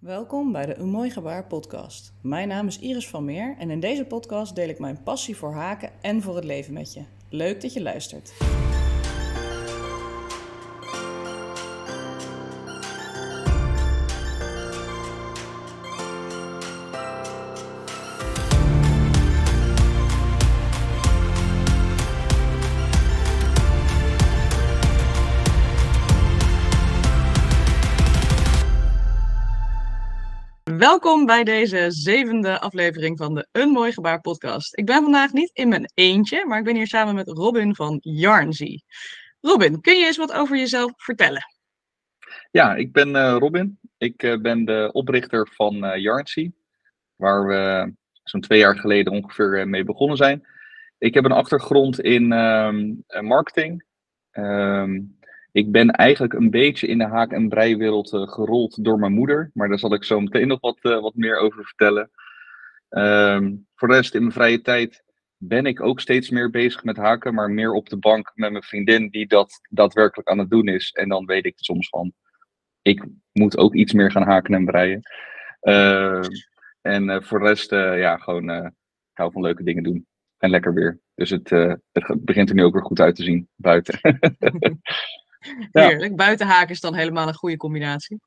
Welkom bij de Een Mooi Gebaar podcast. Mijn naam is Iris van Meer en in deze podcast deel ik mijn passie voor haken en voor het leven met je. Leuk dat je luistert. Welkom bij deze zevende aflevering van de Een Mooi Gebaar podcast. Ik ben vandaag niet in mijn eentje, maar ik ben hier samen met Robin van Yarnzy. Robin, kun je eens wat over jezelf vertellen? Ja, ik ben uh, Robin. Ik uh, ben de oprichter van uh, waar we zo'n twee jaar geleden ongeveer mee begonnen zijn. Ik heb een achtergrond in um, marketing. Um, ik ben eigenlijk een beetje in de haak- en breiwereld uh, gerold door mijn moeder. Maar daar zal ik zo meteen nog wat, uh, wat meer over vertellen. Um, voor de rest, in mijn vrije tijd ben ik ook steeds meer bezig met haken. Maar meer op de bank met mijn vriendin die dat daadwerkelijk aan het doen is. En dan weet ik soms van, ik moet ook iets meer gaan haken en breien. Uh, en uh, voor de rest, ja, gewoon, ik hou van leuke dingen doen. En lekker weer. Dus het, het begint er nu ook weer goed uit te zien buiten. Heerlijk. Buitenhaken is dan helemaal een goede combinatie.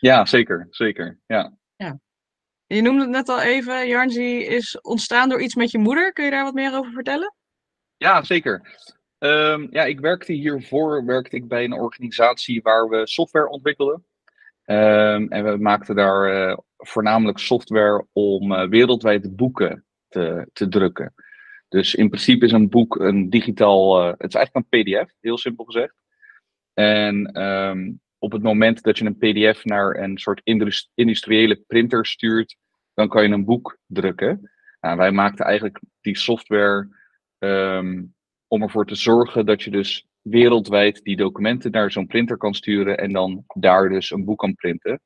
Ja, zeker. Zeker. Ja. ja. Je noemde het net al even, Jarnzy is ontstaan door iets met je moeder. Kun je daar wat meer over vertellen? Ja, zeker. Um, ja, ik werkte hiervoor werkte ik bij een organisatie waar we software ontwikkelden. Um, en we maakten daar uh, voornamelijk software om uh, wereldwijd boeken te, te drukken. Dus in principe is een boek een digitaal, uh, het is eigenlijk een PDF, heel simpel gezegd. En um, op het moment dat je een PDF naar een soort industriële printer stuurt, dan kan je een boek drukken. Nou, wij maakten eigenlijk die software um, om ervoor te zorgen dat je dus wereldwijd die documenten naar zo'n printer kan sturen en dan daar dus een boek kan printen.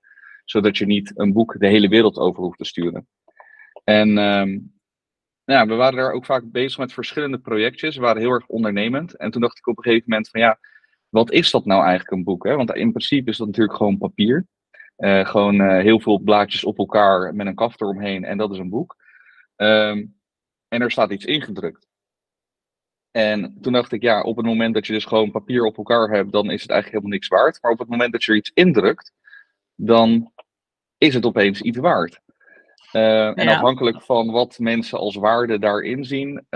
Zodat je niet een boek de hele wereld over hoeft te sturen. En um, ja, we waren daar ook vaak bezig met verschillende projectjes. We waren heel erg ondernemend. En toen dacht ik op een gegeven moment van ja, wat is dat nou eigenlijk een boek? Hè? Want in principe is dat natuurlijk gewoon papier. Uh, gewoon uh, heel veel blaadjes op elkaar met een kaft eromheen en dat is een boek. Um, en er staat iets ingedrukt. En toen dacht ik, ja, op het moment dat je dus gewoon papier op elkaar hebt, dan is het eigenlijk helemaal niks waard. Maar op het moment dat je er iets indrukt, dan is het opeens iets waard. Uh, ja. En afhankelijk van wat mensen als waarde daarin zien,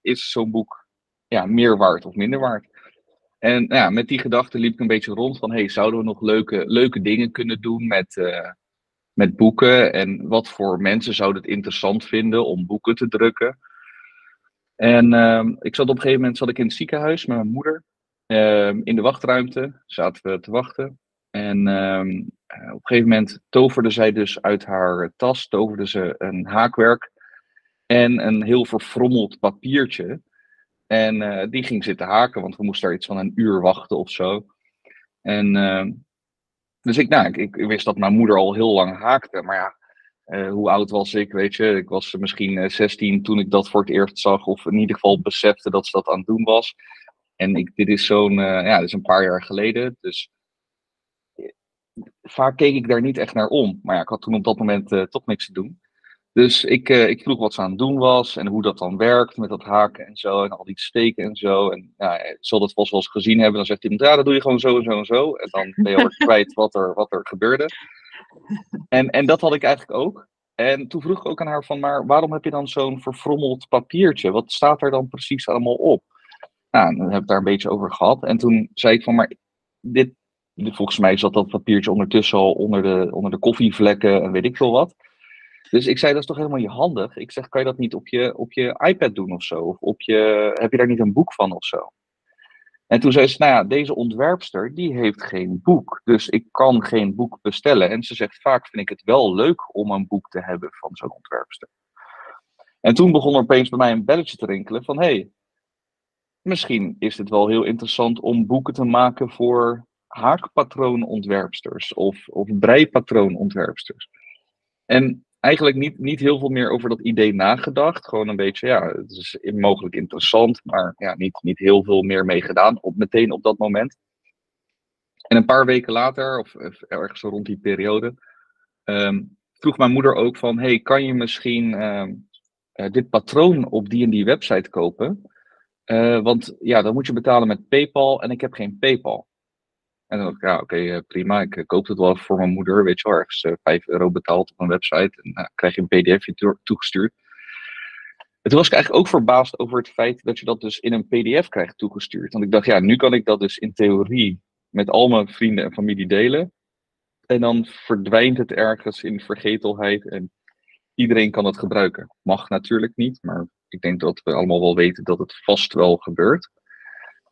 is zo'n boek ja, meer waard of minder waard. En nou ja, met die gedachte liep ik een beetje rond van, hey, zouden we nog leuke, leuke dingen kunnen doen met, uh, met boeken? En wat voor mensen zouden het interessant vinden om boeken te drukken? En uh, ik zat op een gegeven moment zat ik in het ziekenhuis met mijn moeder. Uh, in de wachtruimte zaten we te wachten. En ehm, op een gegeven moment toverde zij dus uit haar tas, toverde ze een haakwerk en een heel verfrommeld papiertje. En uh, die ging zitten haken, want we moesten daar iets van een uur wachten of zo. En uh, dus ik, nou, ik, ik, wist dat mijn moeder al heel lang haakte. Maar ja, uh, hoe oud was ik, weet je? Ik was misschien 16 toen ik dat voor het eerst zag. Of in ieder geval besefte dat ze dat aan het doen was. En ik, dit is zo'n, ja, dit is een paar jaar geleden. Dus vaak keek ik daar niet echt naar om. Maar ja, ik had toen op dat moment toch niks te doen. Dus ik, uh, ik vroeg wat ze aan het doen was en hoe dat dan werkt met dat haken en zo en al die steken en zo. En ja, ik zal dat wel gezien hebben. Dan zegt iemand, ja, dat doe je gewoon zo en zo en zo. En dan ben je al kwijt wat er, wat er gebeurde. En, en dat had ik eigenlijk ook. En toen vroeg ik ook aan haar van, maar waarom heb je dan zo'n verfrommeld papiertje? Wat staat er dan precies allemaal op? Nou, dan heb ik daar een beetje over gehad. En toen zei ik van, maar dit, volgens mij zat dat papiertje ondertussen al onder de, onder de koffievlekken en weet ik veel wat. Dus ik zei, dat is toch helemaal je handig? Ik zeg, kan je dat niet op je, op je iPad doen of zo? Of op je, heb je daar niet een boek van of zo? En toen zei ze, nou ja, deze ontwerpster, die heeft geen boek. Dus ik kan geen boek bestellen. En ze zegt, vaak vind ik het wel leuk om een boek te hebben van zo'n ontwerpster. En toen begon er opeens bij mij een belletje te rinkelen van, hé, hey, misschien is het wel heel interessant om boeken te maken voor haakpatroonontwerpsters of, of breipatroonontwerpsters. En eigenlijk niet, niet heel veel meer over dat idee nagedacht. Gewoon een beetje, ja, het is mogelijk interessant, maar ja, niet, niet heel veel meer mee gedaan, op, meteen op dat moment. En een paar weken later, of, ergens rond die periode, ehm, vroeg mijn moeder ook van, hey, kan je misschien ehm, eh, dit patroon op die en die website kopen? Eh, want ja, dan moet je betalen met PayPal en ik heb geen PayPal. En dan dacht ik, ja, oké, eh, prima. Ik eh, koop het wel voor mijn moeder, weet je wel. Ergens uh, 5 euro betaald op een website. En dan krijg je een pdfje toegestuurd. Toen was ik eigenlijk ook verbaasd over het feit dat je dat dus in een pdf krijgt toegestuurd. Want ik dacht, ja, nu kan ik dat dus in theorie met al mijn vrienden en familie delen. En dan verdwijnt het ergens in vergetelheid en iedereen kan het gebruiken. Mag natuurlijk niet, maar ik denk dat we allemaal wel weten dat het vast wel gebeurt.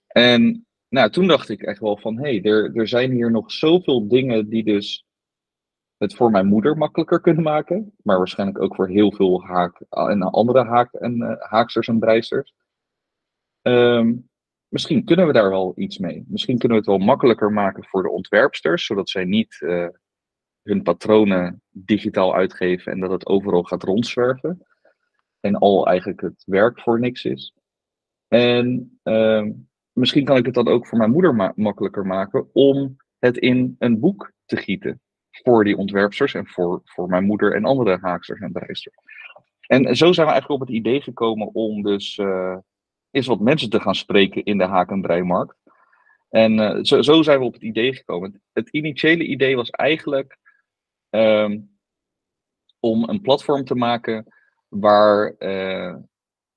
En nou, toen dacht ik echt wel van, hé, hey, er, er zijn hier nog zoveel dingen die dus het voor mijn moeder makkelijker kunnen maken. Maar waarschijnlijk ook voor heel veel haak en andere haak en, uh, haaksters en breisters. Ehm, misschien kunnen we daar wel iets mee. Misschien kunnen we het wel makkelijker maken voor de ontwerpsters, zodat zij niet uh, hun patronen digitaal uitgeven en dat het overal gaat rondzwerven. En al eigenlijk het werk voor niks is. En uh, misschien kan ik het dan ook voor mijn moeder ma makkelijker maken om het in een boek te gieten. Voor die ontwerpsters en voor, voor mijn moeder en andere haaksters en breisters. En zo zijn we eigenlijk op het idee gekomen om dus uh, eens wat mensen te gaan spreken in de haak- en breimarkt. En uh, zo, zo, zijn we op het idee gekomen. Het initiële idee was eigenlijk um, om een platform te maken waar uh,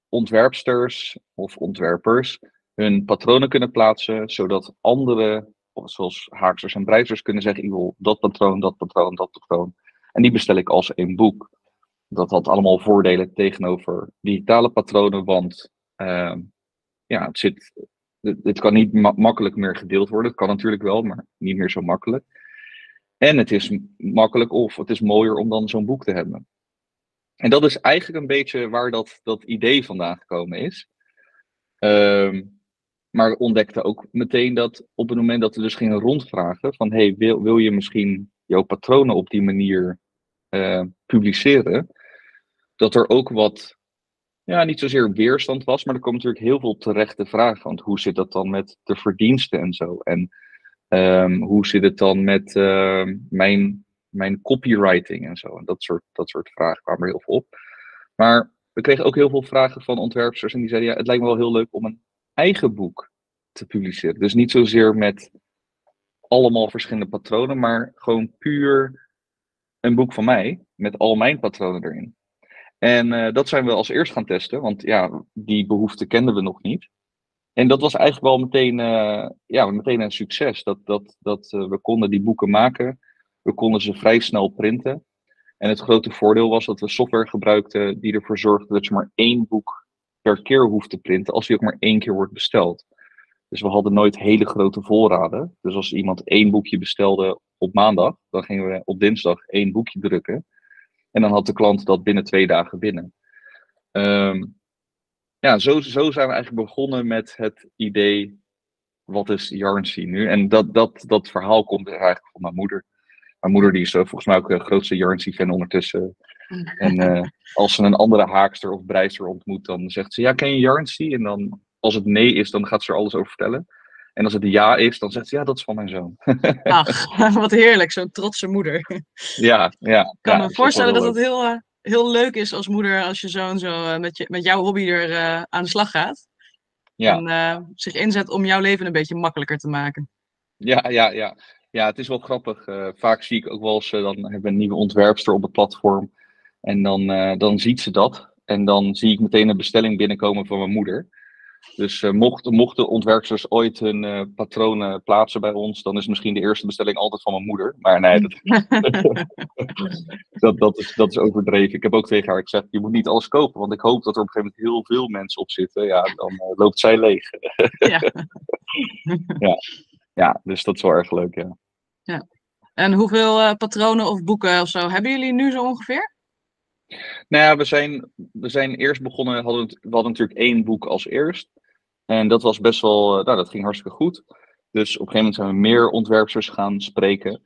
ontwerpsters of ontwerpers hun patronen kunnen plaatsen, zodat andere, zoals haaksters en breisters, kunnen zeggen: ik wil dat patroon, dat patroon, dat patroon. En die bestel ik als één boek. Dat had allemaal voordelen tegenover digitale patronen, want uh, ja, het zit, dit kan niet ma makkelijk meer gedeeld worden. Het kan natuurlijk wel, maar niet meer zo makkelijk. En het is makkelijk of het is mooier om dan zo'n boek te hebben. En dat is eigenlijk een beetje waar dat, dat idee vandaan gekomen is. Um, maar we ontdekten ook meteen dat op het moment dat we dus gingen rondvragen van hey, wil, wil je misschien jouw patronen op die manier uh, publiceren, dat er ook wat, ja, niet zozeer weerstand was, maar er komen natuurlijk heel veel terechte vragen. Want hoe zit dat dan met de verdiensten en zo? En um, hoe zit het dan met uh, mijn, mijn copywriting en zo? En dat soort, dat soort vragen kwamen er heel veel op. Maar we kregen ook heel veel vragen van ontwerpers en die zeiden, ja, het lijkt me wel heel leuk om een eigen boek te publiceren. Dus niet zozeer met allemaal verschillende patronen, maar gewoon puur een boek van mij met al mijn patronen erin. En uh, dat zijn we als eerst gaan testen, want ja, die behoefte kenden we nog niet. En dat was eigenlijk wel meteen, uh, ja, meteen een succes. Dat, dat, dat uh, we konden die boeken maken. We konden ze vrij snel printen. En het grote voordeel was dat we software gebruikten die ervoor zorgde dat je maar één boek per keer hoeft te printen, als die ook maar één keer wordt besteld. Dus we hadden nooit hele grote voorraden. Dus als iemand één boekje bestelde op maandag, dan gingen we op dinsdag één boekje drukken. En dan had de klant dat binnen twee dagen binnen. Um, ja, zo, zo zijn we eigenlijk begonnen met het idee, wat is Yarnsea nu? En dat, dat, dat verhaal komt eigenlijk van mijn moeder. Mijn moeder die is uh, volgens mij ook de grootste Yarnsea-fan ondertussen. En uh, als ze een andere haakster of breister ontmoet, dan zegt ze, ja, ken je Yarnsea? En dan als het nee is, dan gaat ze er alles over vertellen. En als het ja is, dan zegt ze ja, dat is van mijn zoon. Ach, wat heerlijk, zo'n trotse moeder. Ja, ja. Ik kan ja, me voorstellen dat het heel, uh, heel leuk is als moeder, als je zoon zo uh, met, je, met jouw hobby er aan de slag gaat. Ja. En zich inzet om jouw leven een beetje makkelijker te maken. Ja, ja, ja. Ja, het is wel grappig. vaak zie ik ook wel eens, dan hebben we een nieuwe ontwerpster op het platform. En dan, dan ziet ze dat. En dan zie ik meteen een bestelling binnenkomen van mijn moeder. Dus uh, mocht, mochten ontwerpers ooit hun uh, patronen plaatsen bij ons, dan is misschien de eerste bestelling altijd van mijn moeder. Maar nee, dat, dat, dat, is, dat is overdreven. Ik heb ook tegen haar gezegd, je moet niet alles kopen, want ik hoop dat er op een gegeven moment heel veel mensen op zitten. Ja, dan uh, loopt zij leeg. ja. ja. ja, dus dat is wel erg leuk, ja. ja. En hoeveel patronen of boeken of zo hebben jullie nu zo ongeveer? Nou ja, we zijn, we zijn eerst begonnen, hadden, we hadden natuurlijk één boek als eerst. En dat was best wel, nou dat ging hartstikke goed. Dus op een gegeven moment zijn we meer ontwerpers gaan spreken.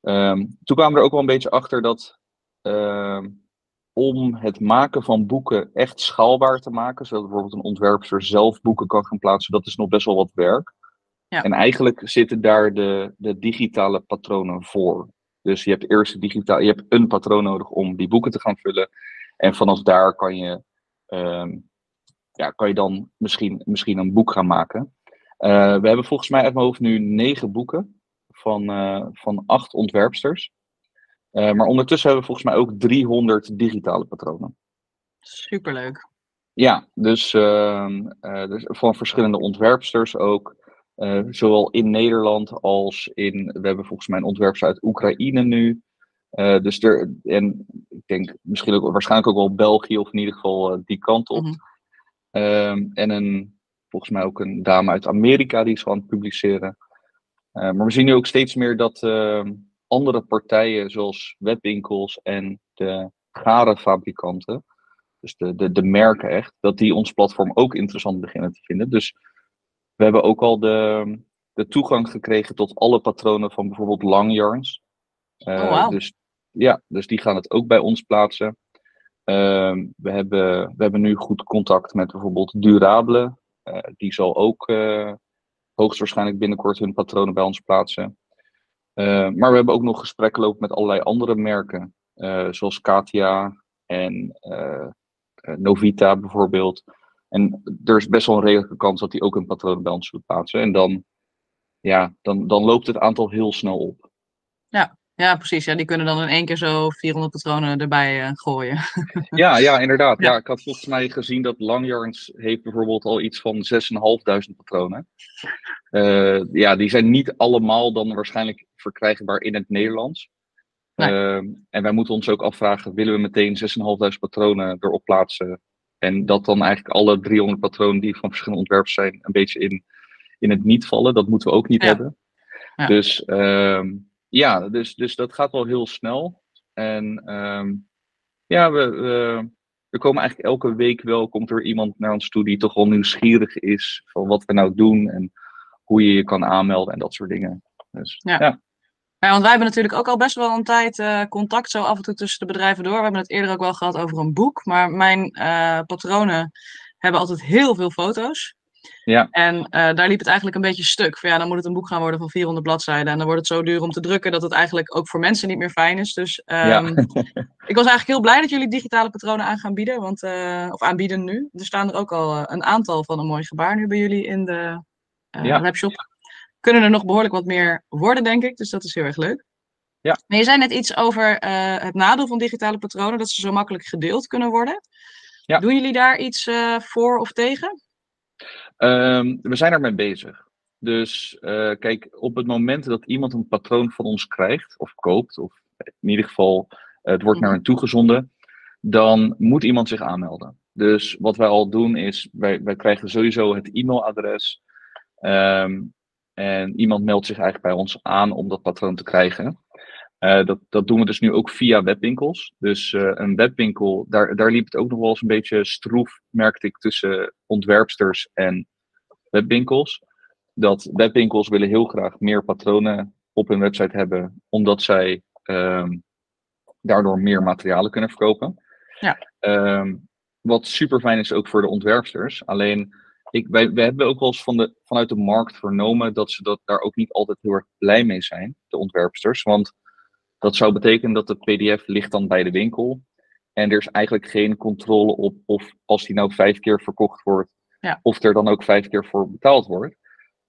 Um, toen kwamen we er ook wel een beetje achter dat um, om het maken van boeken echt schaalbaar te maken, zodat bijvoorbeeld een ontwerper zelf boeken kan gaan plaatsen, dat is nog best wel wat werk. Ja. En eigenlijk zitten daar de, de digitale patronen voor. Dus je hebt eerst digitaal, je hebt een patroon nodig om die boeken te gaan vullen. En vanaf daar kan je, ehm, ja, kan je dan misschien, misschien een boek gaan maken. Uh, we hebben volgens mij uit mijn hoofd nu negen boeken van, uh, van acht ontwerpsters. Uh, maar ondertussen hebben we volgens mij ook 300 digitale patronen. Superleuk. Ja, dus, ehm, dus van verschillende ontwerpsters ook. Zowel in Nederland als in. We hebben volgens mij een ontwerpster uit Oekraïne nu. dus er, en ik denk misschien ook waarschijnlijk ook wel België, of in ieder geval die kant op. Mm -hmm. en een volgens mij ook een dame uit Amerika die is aan het publiceren. Maar we zien nu ook steeds meer dat uh, andere partijen, zoals webwinkels en de garenfabrikanten, dus de, de, de merken echt, dat die ons platform ook interessant beginnen te vinden. Dus we hebben ook al de, de toegang gekregen tot alle patronen van bijvoorbeeld Langyarns. Uh, oh, wow. Dus ja, dus die gaan het ook bij ons plaatsen. Uh, we, hebben, we hebben nu goed contact met bijvoorbeeld Durable. Uh, die zal ook uh, hoogstwaarschijnlijk binnenkort hun patronen bij ons plaatsen. Maar we hebben ook nog gesprekken lopen met allerlei andere merken, zoals Katia en Novita bijvoorbeeld. En er is best wel een redelijke kans dat die ook bij ons zullen plaatsen. En dan, ja, dan, dan loopt het aantal heel snel op. Ja, ja, precies. Ja, die kunnen dan in één keer zo 400 patronen erbij uh, gooien. ja, ja, inderdaad. Ja. ik had volgens mij gezien dat Langyarns heeft bijvoorbeeld al iets van 6.500 patronen. Uh, ja, die zijn niet allemaal dan waarschijnlijk verkrijgbaar in het Nederlands. Nee. Uh, en wij moeten ons ook afvragen, willen we meteen 6.500 patronen erop plaatsen? En dat dan eigenlijk alle 300 patronen die van verschillende ontwerpen zijn, een beetje in, in het niet vallen. Dat moeten we ook niet ja. hebben. Ja. Dus... Ehm, ja, dus, dus dat gaat wel heel snel. En um, ja, we, we, er komen eigenlijk elke week wel, komt er iemand naar ons toe die toch wel nieuwsgierig is van wat we nou doen en hoe je je kan aanmelden en dat soort dingen. Dus, ja. ja. Ja, want wij hebben natuurlijk ook al best wel een tijd uh, contact zo af en toe tussen de bedrijven door. We hebben het eerder ook wel gehad over een boek. Maar mijn uh, patronen hebben altijd heel veel foto's. Ja. En uh, daar liep het eigenlijk een beetje stuk. Van, ja, dan moet het een boek gaan worden van 400 bladzijden. En dan wordt het zo duur om te drukken dat het eigenlijk ook voor mensen niet meer fijn is. Dus um, ja. ik was eigenlijk heel blij dat jullie digitale patronen aan gaan bieden. Want, of aanbieden nu. Er staan er ook al een aantal van een mooi gebaar nu bij jullie in de ja. webshop. Kunnen er nog behoorlijk wat meer worden, denk ik. Dus dat is heel erg leuk. Ja. Maar je zei net iets over het nadeel van digitale patronen. Dat ze zo makkelijk gedeeld kunnen worden. Ja. Doen jullie daar iets voor of tegen? Um, we zijn ermee bezig. Dus uh, kijk, op het moment dat iemand een patroon van ons krijgt, of koopt, of in ieder geval het wordt naar hen toegezonden, dan moet iemand zich aanmelden. Dus wat wij al doen is, wij, wij krijgen sowieso het e-mailadres. Um, en iemand meldt zich eigenlijk bij ons aan om dat patroon te krijgen. Uh, dat, dat doen we dus nu ook via webwinkels. Dus uh, een webwinkel, daar, daar liep het ook nog wel eens een beetje stroef, merkte ik, tussen ontwerpsters en webwinkels. Dat webwinkels willen heel graag meer patronen op hun website hebben, omdat zij um, daardoor meer materialen kunnen verkopen. Ja. Um, wat super fijn is ook voor de ontwerpsters. Alleen, ik, wij, wij hebben ook wel eens van de, vanuit de markt vernomen dat ze dat, daar ook niet altijd heel erg blij mee zijn, de ontwerpsters. Want dat zou betekenen dat de PDF ligt dan bij de winkel. En er is eigenlijk geen controle op of als die nou vijf keer verkocht wordt, ja. of er dan ook vijf keer voor betaald wordt.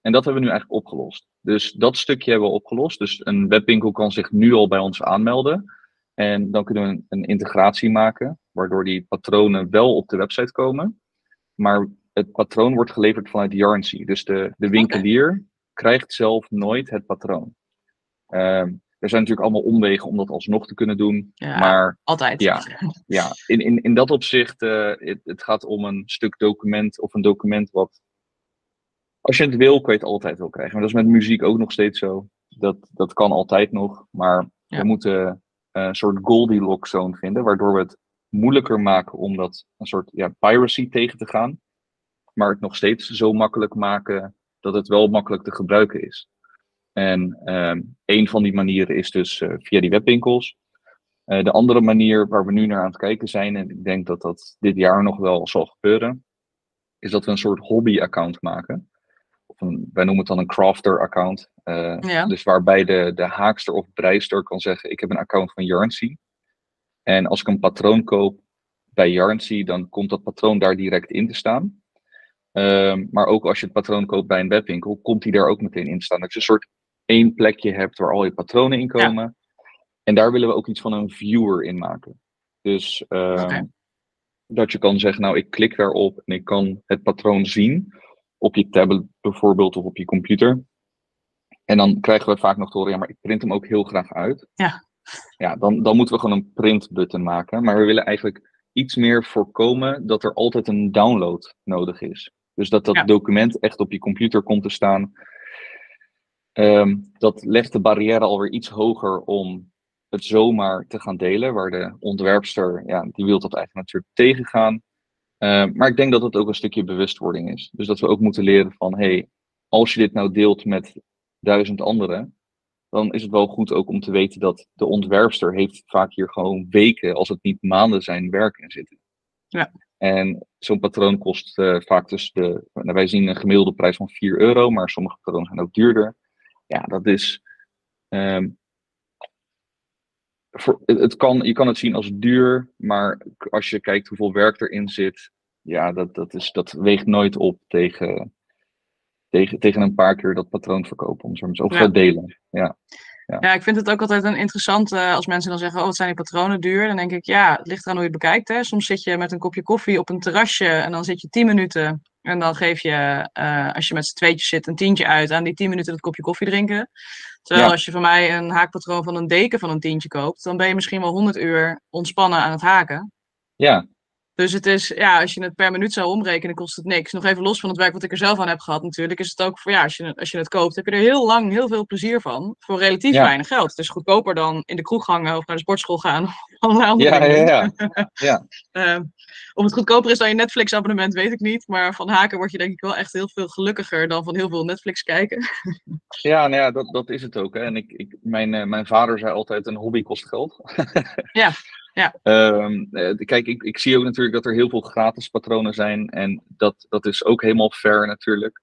En dat hebben we nu eigenlijk opgelost. Dus dat stukje hebben we opgelost. Dus een webwinkel kan zich nu al bij ons aanmelden. En dan kunnen we een, een integratie maken, waardoor die patronen wel op de website komen. Maar het patroon wordt geleverd vanuit Yarnsey. Dus de, de winkelier okay. krijgt zelf nooit het patroon. Um, er zijn natuurlijk allemaal omwegen om dat alsnog te kunnen doen. Ja, maar altijd. Ja, ja in, in, in dat opzicht, uh, het, het, gaat om een stuk document of een document wat, als je het wil, kan je het altijd wel krijgen. Maar dat is met muziek ook nog steeds zo. Dat, dat kan altijd nog, maar ja. we moeten een soort Goldilocks zone vinden, waardoor we het moeilijker maken om dat een soort ja, piracy tegen te gaan. Maar het nog steeds zo makkelijk maken dat het wel makkelijk te gebruiken is. En um, een van die manieren is dus uh, via die webwinkels. Uh, de andere manier waar we nu naar aan het kijken zijn, en ik denk dat dat dit jaar nog wel zal gebeuren, is dat we een soort hobby-account maken. Of een, wij noemen het dan een crafter-account. Uh, Ja. Dus waarbij de, de haakster of breister kan zeggen: Ik heb een account van Yarnsey. En als ik een patroon koop bij Yarnsey, dan komt dat patroon daar direct in te staan. Ehm, maar ook als je het patroon koopt bij een webwinkel, komt die daar ook meteen in staan. Dat je een soort één plekje hebt waar al je patronen in komen. En daar willen we ook iets van een viewer in maken. Dus ehm, dat je kan zeggen, nou ik klik daarop en ik kan het patroon zien. Op je tablet bijvoorbeeld of op je computer. En dan krijgen we vaak nog te horen, ja maar ik print hem ook heel graag uit. Ja. Ja, dan, dan moeten we gewoon een print button maken. Maar we willen eigenlijk iets meer voorkomen dat er altijd een download nodig is. Dus dat dat Ja. document echt op je computer komt te staan. Ehm, dat legt de barrière alweer iets hoger om het zomaar te gaan delen. Waar de ontwerpster, ja, die wil dat eigenlijk natuurlijk tegengaan. Ehm, maar ik denk dat het ook een stukje bewustwording is. Dus dat we ook moeten leren van, hey, als je dit nou deelt met duizend anderen, dan is het wel goed ook om te weten dat de ontwerpster heeft vaak hier gewoon weken, als het niet maanden zijn, werk in zitten. Ja. En zo'n patroon kost eh, vaak tussen de, nou, wij zien een gemiddelde prijs van 4 euro, maar sommige patronen zijn ook duurder. Ja, dat is, ehm, voor, het kan, je kan het zien als duur, maar als je kijkt hoeveel werk erin zit, ja, dat, dat, is, dat weegt nooit op tegen, tegen, tegen een paar keer dat patroon verkopen, om zo maar te. Of Ja. delen. Ja. Ja, ik vind het ook altijd een interessant eh, als mensen dan zeggen, oh, wat zijn die patronen duur? Dan denk ik, ja, het ligt eraan hoe je het bekijkt. Hè. Soms zit je met een kopje koffie op een terrasje en dan zit je 10 minuten. En dan geef je, eh, als je met z'n tweetjes zit, een tientje uit aan die 10 minuten dat kopje koffie drinken. Terwijl Ja. als je van mij een haakpatroon van een deken van een tientje koopt, dan ben je misschien wel 100 uur ontspannen aan het haken. Ja, Dus het is, ja, als je het per minuut zou omrekenen, kost het niks. Nog even los van het werk wat ik er zelf aan heb gehad natuurlijk, is het ook voor, ja, als je, het- als je het koopt, heb je er heel lang heel veel plezier van. Voor relatief Ja. weinig geld. Het is goedkoper dan in de kroeg hangen of naar de sportschool gaan. Of allerlei andere ja, dingen ja, ja. ja. Eh, of het goedkoper is dan je Netflix abonnement, weet ik niet. Maar van haken word je denk ik wel echt heel veel gelukkiger dan van heel veel Netflix kijken. Ja, nou ja, dat, dat is het ook. Hè. En ik, ik, mijn, eh, mijn vader zei altijd: een hobby kost geld. Ja, ja. Ehm, eh, kijk, ik, ik zie ook natuurlijk dat er heel veel gratis patronen zijn. En dat, dat is ook helemaal fair natuurlijk.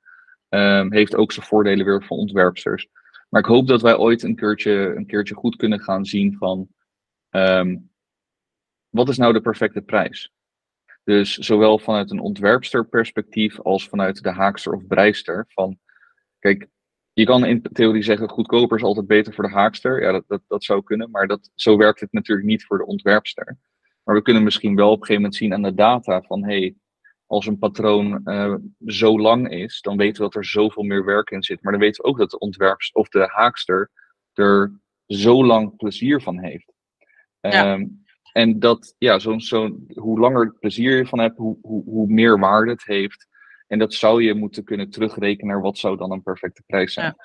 Ehm, heeft ook zijn voordelen weer voor ontwerpsters. Maar ik hoop dat wij ooit een keertje, een keertje goed kunnen gaan zien van. ehm, wat is nou de perfecte prijs? Dus zowel vanuit een ontwerpster-perspectief als vanuit de haakster of breister. Van, kijk, je kan in theorie zeggen, goedkoper is altijd beter voor de haakster. Ja, dat, dat, dat zou kunnen, maar dat, zo werkt het natuurlijk niet voor de ontwerpster. Maar we kunnen misschien wel op een gegeven moment zien aan de data van, hey, als een patroon eh, zo lang is, dan weten we dat er zoveel meer werk in zit. Maar dan weten we ook dat de ontwerpster of de haakster er zo lang plezier van heeft. Ja. Ehm, en dat, ja, zo'n, zo'n, hoe langer plezier je van hebt, hoe, hoe, hoe meer waarde het heeft. En dat zou je moeten kunnen terugrekenen naar wat zou dan een perfecte prijs zijn.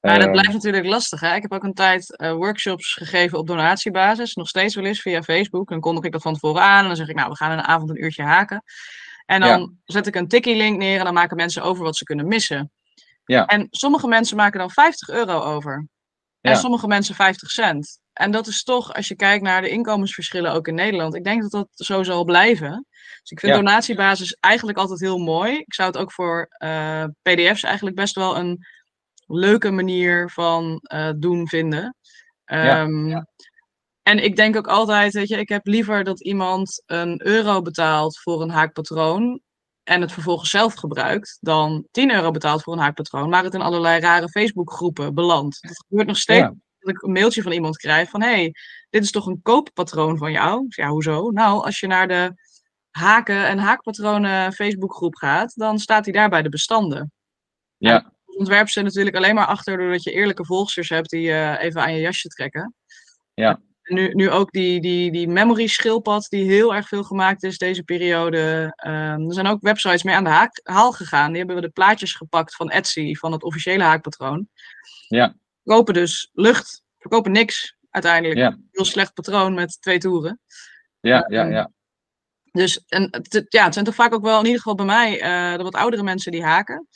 Maar dat Ehm, blijft natuurlijk lastig. Hè? Ik heb ook een tijd eh, workshops gegeven op donatiebasis. Nog steeds wel eens via Facebook. Dan kondig ik dat van tevoren aan. En dan zeg ik, nou, we gaan in een avond een uurtje haken. En dan zet ik een tikkie-link neer. En dan maken mensen over wat ze kunnen missen. Ja. En sommige mensen maken dan 50 euro over. En Ja. sommige mensen 50 cent. En dat is toch, als je kijkt naar de inkomensverschillen ook in Nederland. Ik denk dat dat zo zal blijven. Dus ik vind Ja. donatiebasis eigenlijk altijd heel mooi. Ik zou het ook voor eh, PDF's eigenlijk best wel een leuke manier van eh, doen vinden. Ja, Ehm, En ik denk ook altijd, weet je, ik heb liever dat iemand een euro betaalt voor een haakpatroon en het vervolgens zelf gebruikt, dan 10 euro betaalt voor een haakpatroon, maar het in allerlei rare Facebookgroepen belandt. Dat gebeurt nog steeds Ja. dat ik een mailtje van iemand krijg van, hey, dit is toch een kooppatroon van jou? Ja, hoezo? Nou, als je naar de haken en haakpatronen Facebookgroep gaat, dan staat hij daar bij de bestanden. Ja, Ontwerp ze natuurlijk alleen maar achter doordat je eerlijke volgsters hebt die eh, even aan je jasje trekken. Ja. Nu, nu ook die, die, die memory schildpad die heel erg veel gemaakt is deze periode. Ehm, er zijn ook websites mee aan de haak, haal gegaan. Die hebben we de plaatjes gepakt van Etsy, van het officiële haakpatroon. Ja. Verkopen dus lucht, verkopen niks uiteindelijk. Ja. Heel slecht patroon met twee toeren. ja, ja, ja. Dus en, ja, het zijn toch vaak ook wel, in ieder geval bij mij, eh, de wat oudere mensen die haken.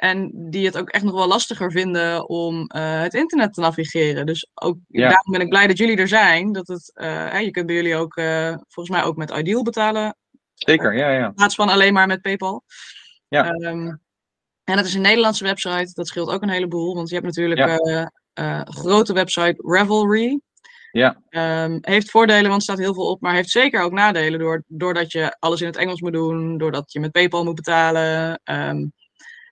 En die het ook echt nog wel lastiger vinden om eh, het internet te navigeren. Dus ook, Ja. daarom ben ik blij dat jullie er zijn. Dat het, eh, je kunt bij jullie ook eh, volgens mij ook met Ideal betalen. Zeker, ja, ja. In plaats van alleen maar met PayPal. Ja. Ehm, En dat is een Nederlandse website. Dat scheelt ook een heleboel. Want je hebt natuurlijk Ja. een grote website Revelry. Ja. Ehm, heeft voordelen, want er staat heel veel op. Maar heeft zeker ook nadelen. Door, doordat je alles in het Engels moet doen. Doordat je met PayPal moet betalen. ehm,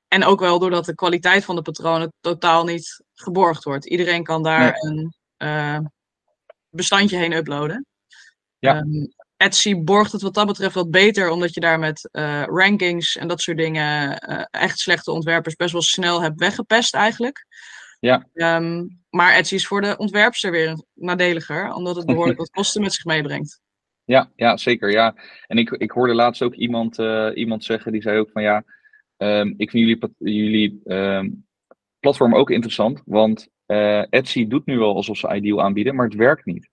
en ook wel doordat de kwaliteit van de patronen totaal niet geborgd wordt. Iedereen kan daar een eh, bestandje heen uploaden. Ja. Ehm, Etsy borgt het wat dat betreft wat beter, omdat je daar met eh, rankings en dat soort dingen eh, echt slechte ontwerpers best wel snel hebt weggepest eigenlijk. Ja. Ehm, maar Etsy is voor de ontwerpster weer nadeliger, omdat het behoorlijk wat kosten met zich meebrengt. Ja, ja, zeker. Ja. En ik, ik hoorde laatst ook iemand, iemand zeggen, die zei ook van ja, ehm, ik vind jullie, jullie ehm, platform ook interessant, want eh, Etsy doet nu wel alsof ze Ideal aanbieden, maar het werkt niet.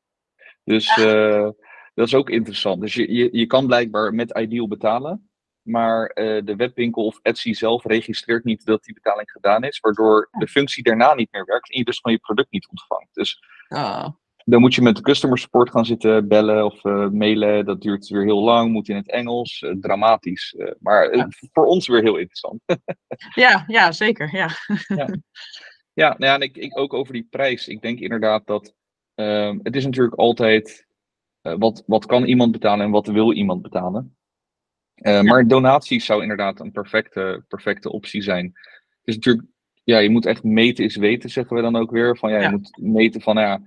Dus eh, dat is ook interessant. Dus je, je, je kan blijkbaar met Ideal betalen, maar eh, de webwinkel of Etsy zelf registreert niet dat die betaling gedaan is, waardoor de functie daarna niet meer werkt en je dus gewoon je product niet ontvangt. Dus Ah, dan moet je met de customer support gaan zitten bellen of eh, mailen. Dat duurt weer heel lang, moet in het Engels. eh, dramatisch. eh, maar Ja. voor ons weer heel interessant. ja, ja, zeker. Ja. ja, nou ja, en ik, ik ook over die prijs. Ik denk inderdaad dat ehm, het is natuurlijk altijd wat, wat kan iemand betalen en wat wil iemand betalen. Maar donaties zou inderdaad een perfecte, perfecte optie zijn. Het is natuurlijk, ja, je moet echt meten is weten, zeggen we dan ook weer. Van ja, je Ja. moet meten van ja,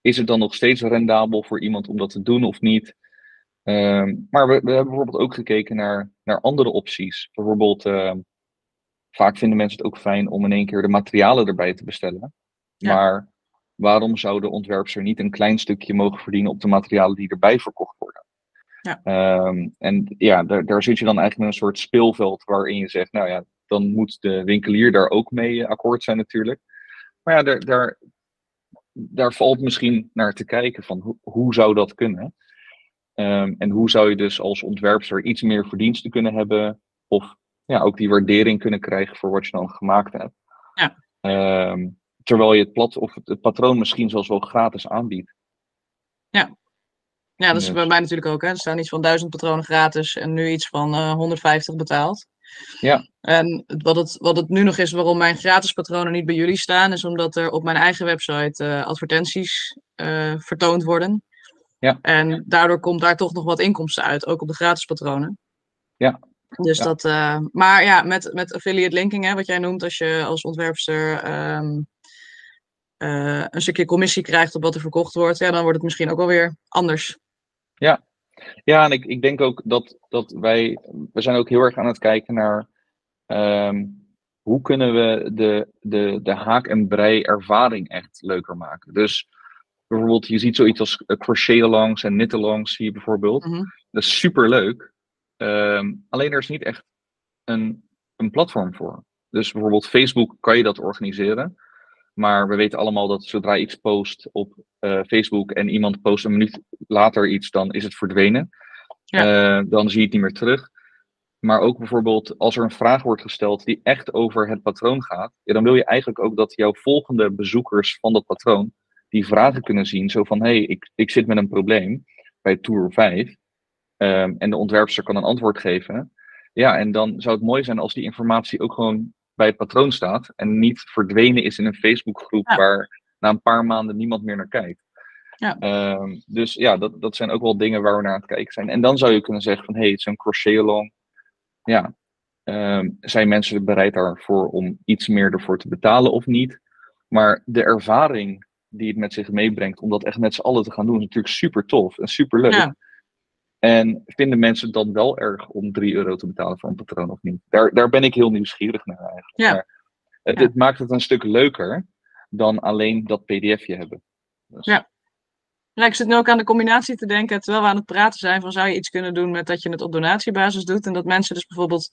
is het dan nog steeds rendabel voor iemand om dat te doen of niet? Ehm, maar we, we hebben bijvoorbeeld ook gekeken naar, naar andere opties. Bijvoorbeeld, ehm, vaak vinden mensen het ook fijn om in één keer de materialen erbij te bestellen. Ja. Maar waarom zou de ontwerper niet een klein stukje mogen verdienen op de materialen die erbij verkocht worden? Ja. Ehm, en ja, daar, daar zit je dan eigenlijk met een soort speelveld waarin je zegt, nou ja, dan moet de winkelier daar ook mee eh, akkoord zijn natuurlijk. Maar ja, daar, daar, daar valt misschien naar te kijken van hoe, hoe zou dat kunnen? Ehm, en hoe zou je dus als ontwerper iets meer verdiensten kunnen hebben? Of ja, ook die waardering kunnen krijgen voor wat je dan gemaakt hebt. Ja. Ehm, terwijl je het plat of het, het patroon misschien zelfs wel gratis aanbiedt. Ja, dat is bij mij natuurlijk ook. Hè. Er staan iets van 1000 patronen gratis en nu iets van eh 150 betaald. Ja. En wat het, wat het nu nog is waarom mijn gratis patronen niet bij jullie staan, is omdat er op mijn eigen website eh, advertenties eh, vertoond worden. Ja. En daardoor komt daar toch nog wat inkomsten uit, ook op de gratis patronen. Ja. Dus Ja. dat, eh, maar ja, met, met affiliate linking, hè, wat jij noemt, als je als ontwerpster ehm, eh, een stukje commissie krijgt op wat er verkocht wordt, ja, dan wordt het misschien ook wel weer anders. Ja, en ik, ik denk ook dat, dat wij, we zijn ook heel erg aan het kijken naar ehm, hoe kunnen we de, de, de haak- en brei ervaring echt leuker maken. Dus bijvoorbeeld, je ziet zoiets als eh, crochet-alongs en knit-alongs zie je bijvoorbeeld. Mhm. Dat is super leuk. alleen er is niet echt een, een platform voor. Dus bijvoorbeeld Facebook kan je dat organiseren. Maar we weten allemaal dat zodra je iets post op eh, Facebook en iemand post een minuut later iets, dan is het verdwenen. Eh, dan zie je het niet meer terug. Maar ook bijvoorbeeld als er een vraag wordt gesteld die echt over het patroon gaat, ja, dan wil je eigenlijk ook dat jouw volgende bezoekers van dat patroon die vragen kunnen zien. Zo van, hé, hey, ik, ik zit met een probleem bij Tour 5 ehm, en de ontwerpster kan een antwoord geven. Ja, en dan zou het mooi zijn als die informatie ook gewoon bij het patroon staat en niet verdwenen is in een Facebookgroep Ja. waar na een paar maanden niemand meer naar kijkt. Ja. Ehm, dus ja, dat, dat zijn ook wel dingen waar we naar aan het kijken zijn. En dan zou je kunnen zeggen van, hé, hey, zo'n crochet-along, ja, ehm, zijn mensen er bereid daarvoor om iets meer ervoor te betalen of niet? Maar de ervaring die het met zich meebrengt om dat echt met z'n allen te gaan doen, is natuurlijk super tof en super leuk. Ja. En vinden mensen dan wel erg om 3 euro te betalen voor een patroon of niet? Daar, daar ben ik heel nieuwsgierig naar eigenlijk. Ja. Maar het, Ja. het maakt het een stuk leuker dan alleen dat pdfje hebben. Dus, Ja. Ja, ik zit nu ook aan de combinatie te denken, terwijl we aan het praten zijn, van zou je iets kunnen doen met dat je het op donatiebasis doet en dat mensen dus bijvoorbeeld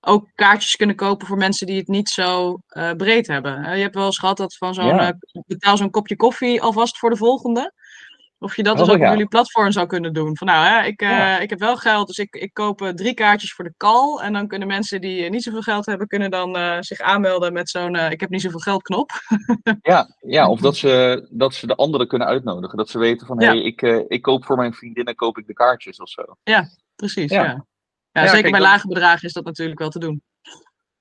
ook kaartjes kunnen kopen voor mensen die het niet zo eh, breed hebben. Eh, je hebt wel eens gehad dat van zo'n Ja. eh, betaal zo'n kopje koffie alvast voor de volgende. Of je dat dus Oh, ook op jullie platform zou kunnen doen. Van nou, hè, ik, eh, Ja. ik heb wel geld, dus ik, ik koop eh, drie kaartjes voor de call. En dan kunnen mensen die eh, niet zoveel geld hebben, kunnen dan zich aanmelden met zo'n ik heb niet zoveel geld knop. ja, ja, of dat ze, dat ze de anderen kunnen uitnodigen. Dat ze weten van, hé, Ja. hey, ik, ik koop voor mijn vriendinnen koop ik de kaartjes of zo. Precies, Ja. ja. ja. Ja, zeker kijk, bij lage bedragen is dat natuurlijk wel te doen.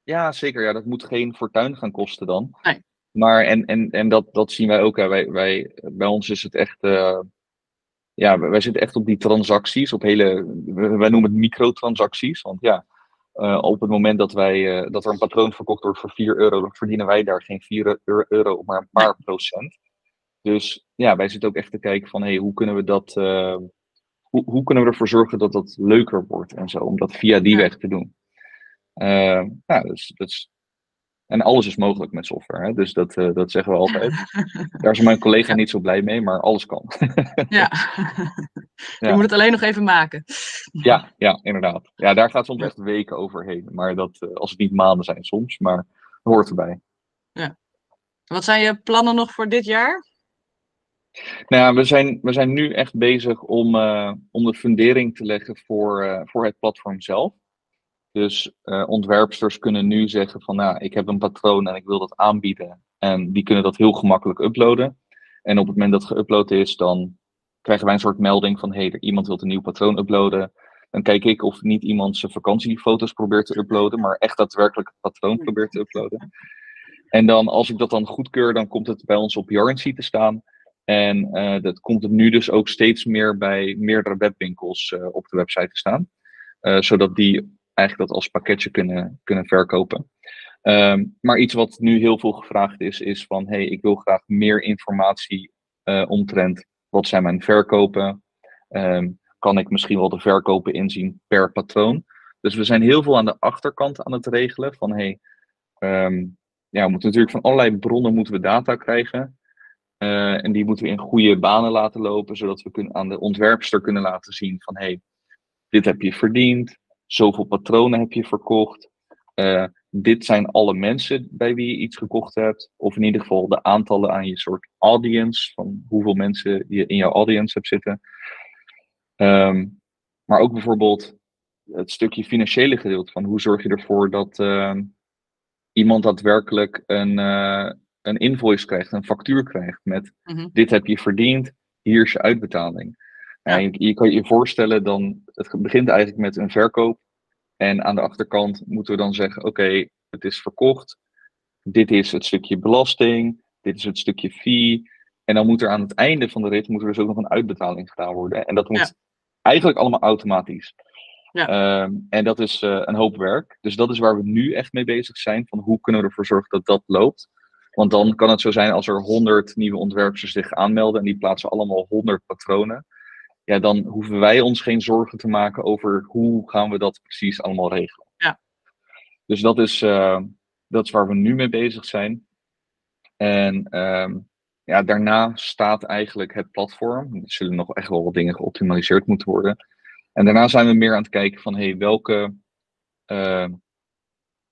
Ja, zeker. Ja, dat moet geen fortuin gaan kosten dan. Nee. Maar, en, en, en dat, dat zien wij ook. Hè. Wij, wij, bij ons is het echt. eh, ja, wij zitten echt op die transacties. Op hele. Wij noemen het microtransacties. Want ja, eh, op het moment dat, wij, eh, dat er een patroon verkocht wordt voor 4 euro, dan verdienen wij daar geen 4 euro, maar een paar procent. Dus ja, wij zitten ook echt te kijken van hey, hoe kunnen we dat. hoe, hoe kunnen we ervoor zorgen dat dat leuker wordt en zo, om dat via die Ja. weg te doen. Ja, dus, dat is, en alles is mogelijk met software, hè? dus dat, eh, dat zeggen we altijd. Daar is mijn collega Ja. niet zo blij mee, maar alles kan. Ja. Je Ja. moet het alleen nog even maken. ja, ja, inderdaad. Ja, daar gaat soms echt weken overheen. Maar dat, eh, als het niet maanden zijn soms, maar dat hoort erbij. Wat zijn je plannen nog voor dit jaar? Nou ja, we zijn, we zijn nu echt bezig om, eh, om de fundering te leggen voor, voor het platform zelf. Dus eh, ontwerpsters kunnen nu zeggen van, nou, ik heb een patroon en ik wil dat aanbieden. En die kunnen dat heel gemakkelijk uploaden. En op het moment dat geüpload is, dan krijgen wij een soort melding van, hé, hey, iemand wil een nieuw patroon uploaden. Dan kijk ik of niet iemand zijn vakantiefoto's probeert te uploaden, maar echt daadwerkelijk het patroon probeert te uploaden. En dan, als ik dat dan goedkeur, dan komt het bij ons op Yarnsea te staan. En eh, dat komt het nu dus ook steeds meer bij meerdere webwinkels eh, op de website te staan. Zodat die eigenlijk dat als pakketje kunnen, kunnen verkopen. Ehm, maar iets wat nu heel veel gevraagd is, is van hey, ik wil graag meer informatie eh, omtrent wat zijn mijn verkopen. Ehm, kan ik misschien wel de verkopen inzien per patroon. Dus we zijn heel veel aan de achterkant aan het regelen van hey, ehm, ja, we moeten natuurlijk van allerlei bronnen moeten we data krijgen. Eh, en die moeten we in goede banen laten lopen, zodat we kunnen, aan de ontwerpster kunnen laten zien van hey, dit heb je verdiend, zoveel patronen heb je verkocht. eh, dit zijn alle mensen bij wie je iets gekocht hebt. Of in ieder geval de aantallen aan je soort audience, van hoeveel mensen je in jouw audience hebt zitten. Ehm, maar ook bijvoorbeeld het stukje financiële gedeelte van hoe zorg je ervoor dat ehm, iemand daadwerkelijk een, eh, een invoice krijgt, een factuur krijgt met Mhm. dit heb je verdiend, hier is je uitbetaling. Ja, Ja. je, je kan je voorstellen, dan, het begint eigenlijk met een verkoop. En aan de achterkant moeten we dan zeggen, oké, het is verkocht. Dit is het stukje belasting. Dit is het stukje fee. En dan moet er aan het einde van de rit moet er dus ook nog een uitbetaling gedaan worden. En dat moet Ja. eigenlijk allemaal automatisch. Ja. Ehm, en dat is eh, een hoop werk. Dus dat is waar we nu echt mee bezig zijn. Van hoe kunnen we ervoor zorgen dat dat loopt. Want dan kan het zo zijn als er 100 nieuwe ontwerpers zich aanmelden en die plaatsen allemaal 100 patronen. Ja, dan hoeven wij ons geen zorgen te maken over hoe gaan we dat precies allemaal regelen. Ja. Dus dat is, eh, dat is waar we nu mee bezig zijn. En ehm, ja, daarna staat eigenlijk het platform. Er zullen nog echt wel wat dingen geoptimaliseerd moeten worden. En daarna zijn we meer aan het kijken van hey, welke. eh,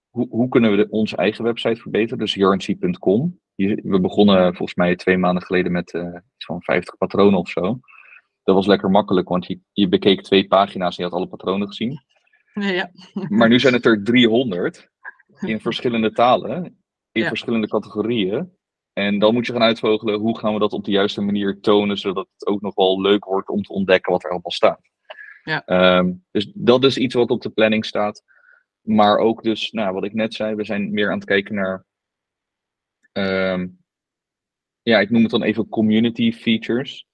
hoe, hoe kunnen we de, onze eigen website verbeteren? Dus. Hier- We begonnen volgens mij twee maanden geleden met eh, iets van 50 patronen of zo. Dat was lekker makkelijk, want je, je bekeek twee pagina's en je had alle patronen gezien. Ja, Maar nu zijn het er 300 in verschillende talen, in Ja. verschillende categorieën. En dan moet je gaan uitvogelen hoe gaan we dat op de juiste manier tonen, zodat het ook nog wel leuk wordt om te ontdekken wat er allemaal staat. Ja. Ehm, dus dat is iets wat op de planning staat. Maar ook dus, nou, wat ik net zei, we zijn meer aan het kijken naar, ehm, ja, ik noem het dan even community features.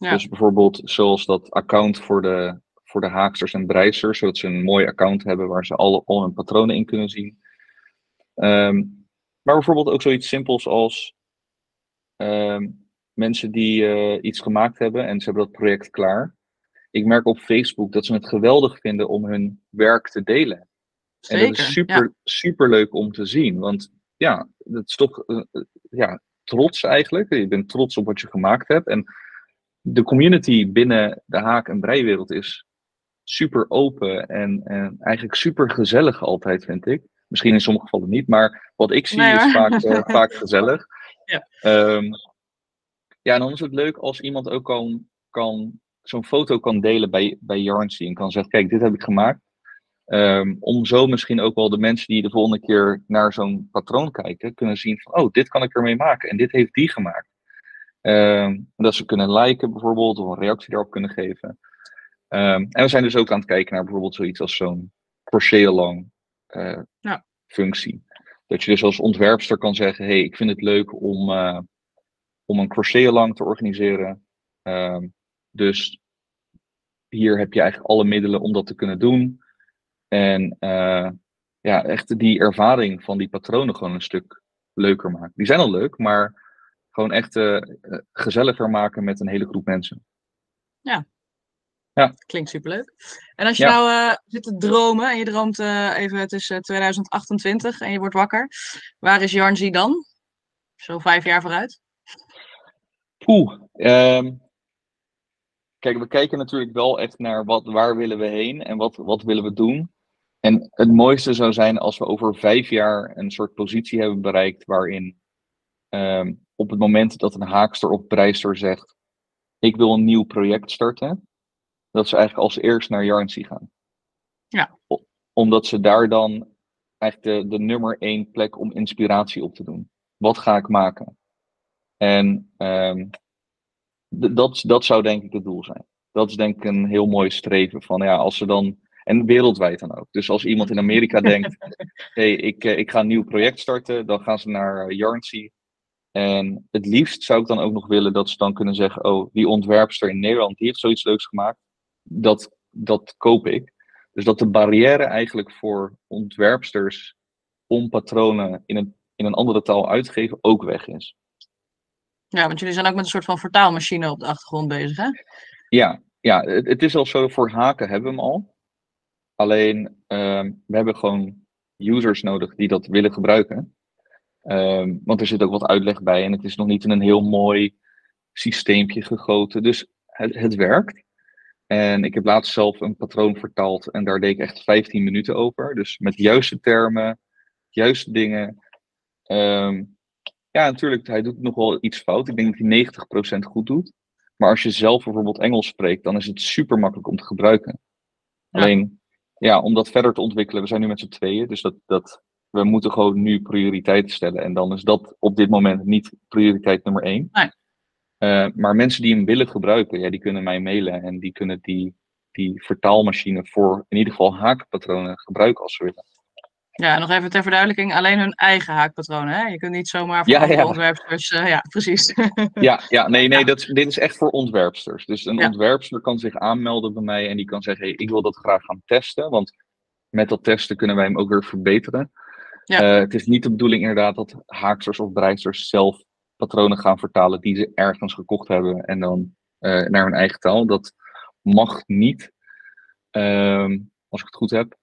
Ja. Dus bijvoorbeeld zoals dat account voor de, voor de haaksters en breisters, zodat ze een mooi account hebben waar ze al, al hun patronen in kunnen zien. Ehm, maar bijvoorbeeld ook zoiets simpels als ehm, mensen die eh, iets gemaakt hebben en ze hebben dat project klaar. Ik merk op Facebook dat ze het geweldig vinden om hun werk te delen. En dat is super, super leuk om te zien. Want ja, dat is toch eh, eh, ja, trots eigenlijk. Je bent trots op wat je gemaakt hebt. En de community binnen de haak- en breiwereld is super open en, en eigenlijk super gezellig altijd, vind ik. Misschien in sommige gevallen niet, maar wat ik zie Nee, is vaak, eh, vaak gezellig. Ja. Ehm, ja, en dan is het leuk als iemand ook kan, kan zo'n foto kan delen bij, bij Yarnsea en kan zeggen, kijk, dit heb ik gemaakt. Ehm, om zo misschien ook wel de mensen die de volgende keer naar zo'n patroon kijken, kunnen zien van, oh, dit kan ik ermee maken en dit heeft die gemaakt. Ehm, dat ze kunnen liken bijvoorbeeld, of een reactie daarop kunnen geven. Ehm, en we zijn dus ook aan het kijken naar bijvoorbeeld zoiets als zo'n crochet along. eh, Ja. functie. Dat je dus als ontwerpster kan zeggen, hey, ik vind het leuk om, uh, om een crochet lang te organiseren. Ehm, dus hier heb je eigenlijk alle middelen om dat te kunnen doen. En uh, ja, echt die ervaring van die patronen gewoon een stuk leuker maken. Die zijn al leuk, maar gewoon echt uh, gezelliger maken met een hele groep mensen. Ja. Ja. Klinkt superleuk. En als je Ja. nou uh, zit te dromen en je droomt uh, even, het is 2028 en je wordt wakker. Waar is Jarnzi dan? Zo vijf jaar vooruit? Poeh. Um, kijk, we kijken natuurlijk wel echt naar wat, waar willen we heen en wat, wat willen we doen. En het mooiste zou zijn als we over vijf jaar een soort positie hebben bereikt waarin um, op het moment dat een haakster of prijster zegt, ik wil een nieuw project starten, dat ze eigenlijk als eerst naar Jarncy gaan. Ja. Omdat ze daar dan eigenlijk de, de nummer één plek om inspiratie op te doen. Wat ga ik maken? En um, dat, dat zou denk ik het doel zijn. Dat is denk ik een heel mooi streven van ja, als ze dan en wereldwijd dan ook. Dus als iemand in Amerika denkt, hey, ik, ik ga een nieuw project starten, dan gaan ze naar Yarnsey. En het liefst zou ik dan ook nog willen dat ze dan kunnen zeggen, oh, die ontwerpster in Nederland, die heeft zoiets leuks gemaakt. Dat, dat koop ik. Dus dat de barrière eigenlijk voor ontwerpsters om patronen in een, in een andere taal uit te geven ook weg is. Ja, want jullie zijn ook met een soort van vertaalmachine op de achtergrond bezig, hè? Ja, ja het, het is al zo, voor haken hebben we hem al. Alleen, uh, we hebben gewoon users nodig die dat willen gebruiken. Uh, want er zit ook wat uitleg bij en het is nog niet in een heel mooi systeempje gegoten. Dus het, het werkt. En ik heb laatst zelf een patroon vertaald en daar deed ik echt 15 minuten over. Dus met juiste termen, juiste dingen. Um, ja, natuurlijk, hij doet nog wel iets fout. Ik denk dat hij 90% goed doet. Maar als je zelf bijvoorbeeld Engels spreekt, dan is het super makkelijk om te gebruiken. Ja. Alleen, ja, om dat verder te ontwikkelen, we zijn nu met z'n tweeën, dus dat, dat, we moeten gewoon nu prioriteiten stellen. En dan is dat op dit moment niet prioriteit nummer één. Nee. Uh, maar mensen die hem willen gebruiken, ja, die kunnen mij mailen en die kunnen die, die vertaalmachine voor in ieder geval haakpatronen gebruiken als ze willen. Ja, nog even ter verduidelijking, alleen hun eigen haakpatronen. Hè? Je kunt niet zomaar voor Ja, ja. ontwerpers. uh, ja, precies. Ja, ja nee, nee dat, dit is echt voor ontwerpsters. Dus een ontwerpster kan zich aanmelden bij mij en die kan zeggen, hey, ik wil dat graag gaan testen. Want met dat testen kunnen wij hem ook weer verbeteren. Ja. Eh, het is niet de bedoeling inderdaad dat haaksters of breisters zelf patronen gaan vertalen die ze ergens gekocht hebben en dan eh, naar hun eigen taal. Dat mag niet, ehm, als ik het goed heb.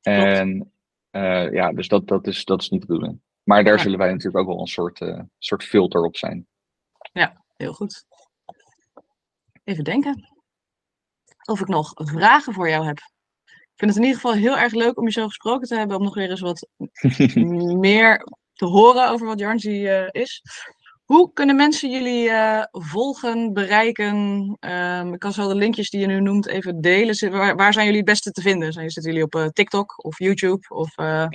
En eh, ja, dus dat, dat, is, dat is niet de bedoeling. Maar daar Ja. zullen wij natuurlijk ook wel een soort, soort filter op zijn. Heel goed. Even denken. Of ik nog vragen voor jou heb. Ik vind het in ieder geval heel erg leuk om je zo gesproken te hebben. Om nog weer eens wat meer te horen over wat Jarnzi eh, is. Hoe kunnen mensen jullie eh, volgen, bereiken? Ehm, ik kan zo de linkjes die je nu noemt even delen. Waar, waar zijn jullie het beste te vinden? Zijn, zitten jullie op eh, TikTok of YouTube? Of, eh,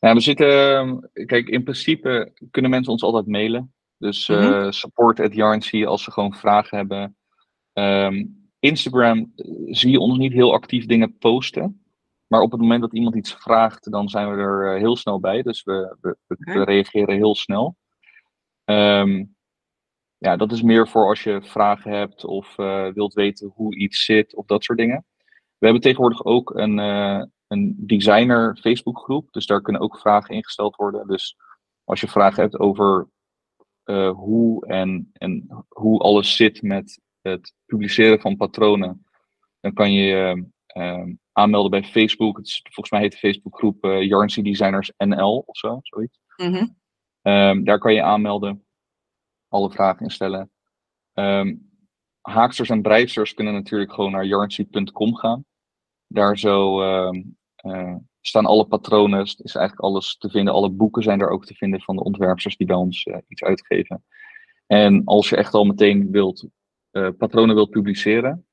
Ja, we zitten. ehm, Kijk, in principe kunnen mensen ons altijd mailen. Dus Mhm. support at als ze gewoon vragen hebben. Ehm, Instagram zie je ons niet heel actief dingen posten. Maar op het moment dat iemand iets vraagt, dan zijn we er eh, heel snel bij. Dus we, we, reageren heel snel. Ehm, ja, dat is meer voor als je vragen hebt of eh, wilt weten hoe iets zit of dat soort dingen. We hebben tegenwoordig ook een, eh, een designer Facebookgroep. Dus daar kunnen ook vragen ingesteld worden. Dus als je vragen hebt over hoe en, en hoe alles zit met het publiceren van patronen, dan kan je je eh, aanmelden bij Facebook. Het is, volgens mij heet de Facebookgroep eh Yarnsey Designers NL of zo, zoiets. mhm. Ehm, daar kan je aanmelden, alle vragen instellen. Ehm, haaksters en breidsters kunnen natuurlijk gewoon naar yarnsey.com gaan. Daar zo ehm, eh, staan alle patronen, is eigenlijk alles te vinden. Alle boeken zijn daar ook te vinden van de ontwerpsters die bij ons eh, iets uitgeven. En als je echt al meteen wilt, eh, patronen wilt publiceren,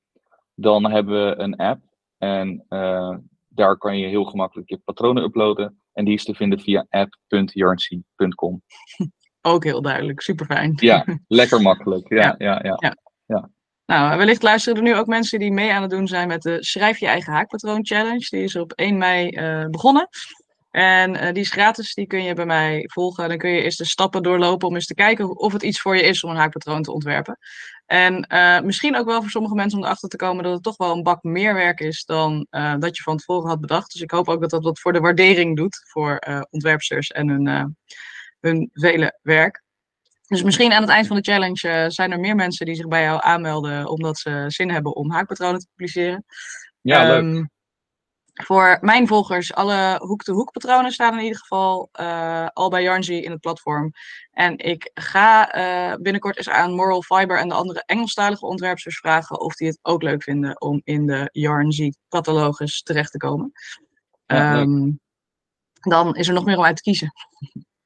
dan hebben we een app. En eh, daar kan je heel gemakkelijk je patronen uploaden. En die is te vinden via app.yarnsey.com. Ook heel duidelijk, super fijn. Ja, lekker makkelijk. Ja, Ja. ja, ja. Nou, wellicht luisteren er nu ook mensen die mee aan het doen zijn met de Schrijf je eigen haakpatroon challenge. Die is op 1 mei eh, begonnen. En uh, die is gratis, die kun je bij mij volgen. Dan kun je eerst de stappen doorlopen om eens te kijken of het iets voor je is om een haakpatroon te ontwerpen. En uh, misschien ook wel voor sommige mensen om erachter te komen dat het toch wel een bak meer werk is dan uh, dat je van tevoren had bedacht. Dus ik hoop ook dat dat wat voor de waardering doet voor ontwerpsters en hun, hun vele werk. Dus misschien aan het eind van de challenge zijn er meer mensen die zich bij jou aanmelden omdat ze zin hebben om haakpatronen te publiceren. Ja, leuk. Voor mijn volgers, alle hoek-to-hoek patronen staan in ieder geval uh, al bij Yarnzy in het platform. En ik ga uh, binnenkort eens aan Moral Fiber en de andere Engelstalige ontwerpers vragen of die het ook leuk vinden om in de Yarnzy catalogus terecht te komen. Ja, um, dan is er nog meer om uit te kiezen.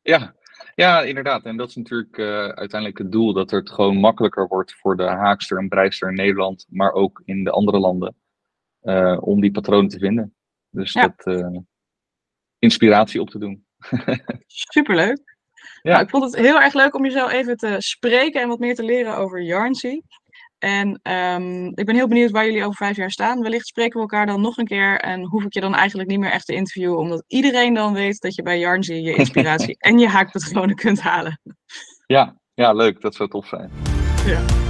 Ja, ja inderdaad. En dat is natuurlijk uh, uiteindelijk het doel, dat het gewoon makkelijker wordt voor de haakster en breister in Nederland, maar ook in de andere landen. Om die patronen te vinden. Dus ja. dat uh, inspiratie op te doen. Superleuk. Ja. Nou, ik vond het heel erg leuk om je zo even te spreken en wat meer te leren over Yarnsy. En um, ik ben heel benieuwd waar jullie over vijf jaar staan. Wellicht spreken we elkaar dan nog een keer en hoef ik je dan eigenlijk niet meer echt te interviewen, omdat iedereen dan weet dat je bij Yarnsy je inspiratie en je haakpatronen kunt halen. Ja, ja, leuk. Dat zou tof zijn. Ja.